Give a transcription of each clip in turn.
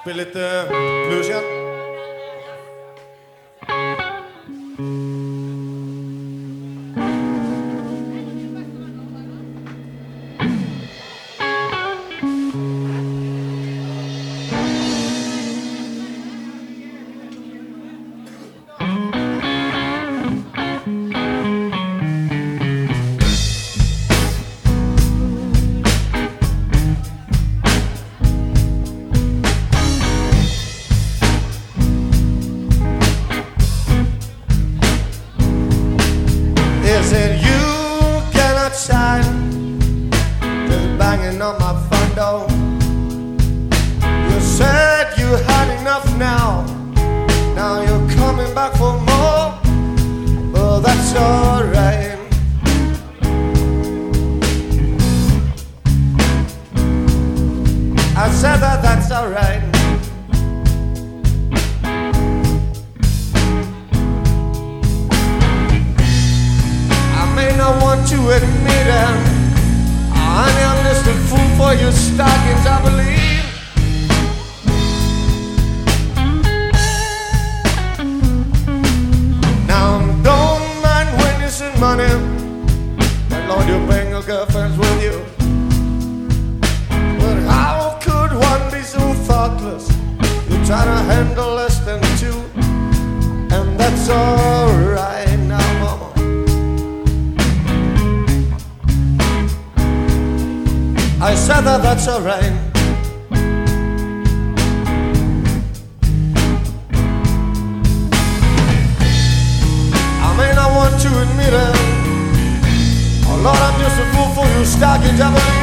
Spela lite blues igen. Said that that's alright. I may not want to admit it. I'm just a fool for your stockings, I believe. Now, don't mind send money. That Lord, you bring your girlfriends with you. You try to handle less than two, and that's alright now, mama. I said that that's alright. I may not want to admit it. Oh Lord, I'm just a fool for your stockings, I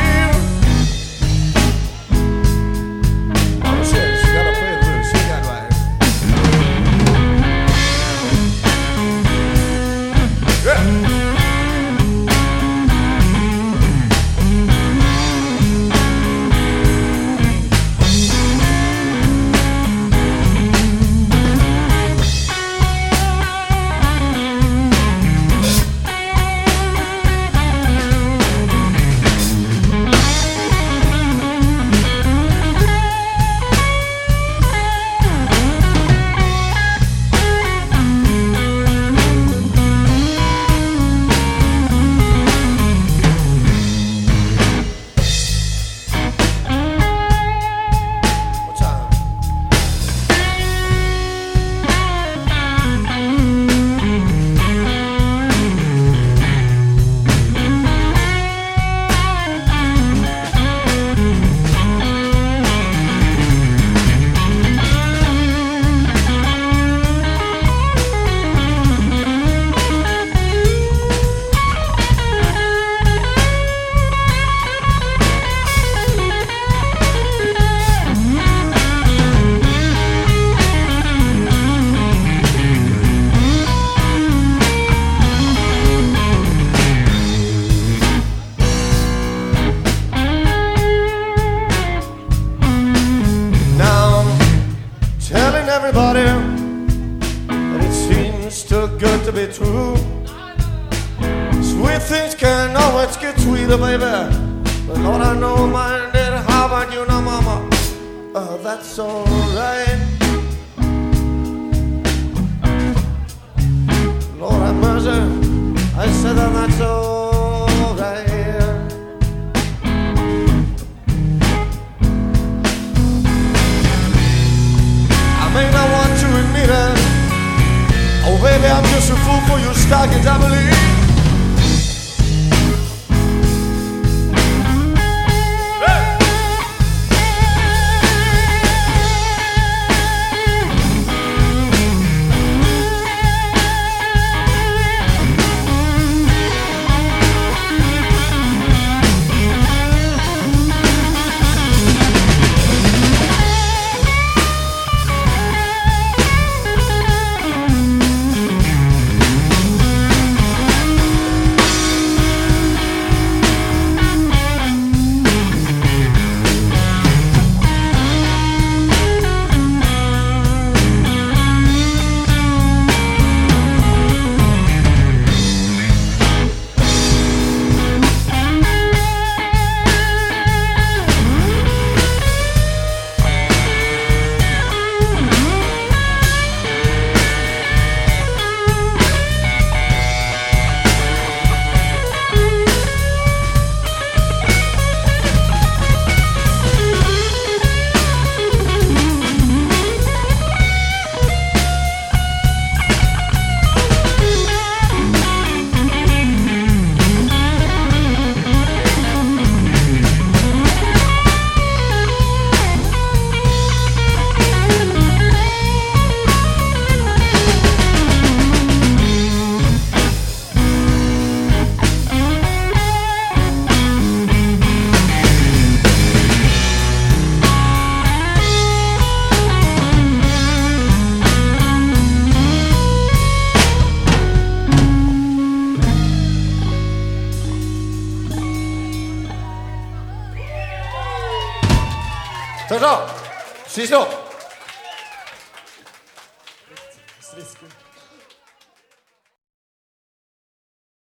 to be true. Sweet things can always get sweeter, baby. But Lord, I know mine did. How about you now, mama? Uh, that's alright. Lord have mercy. I said that that's alright. Baby, I'm just a fool for your stockings, I believe. 早上学校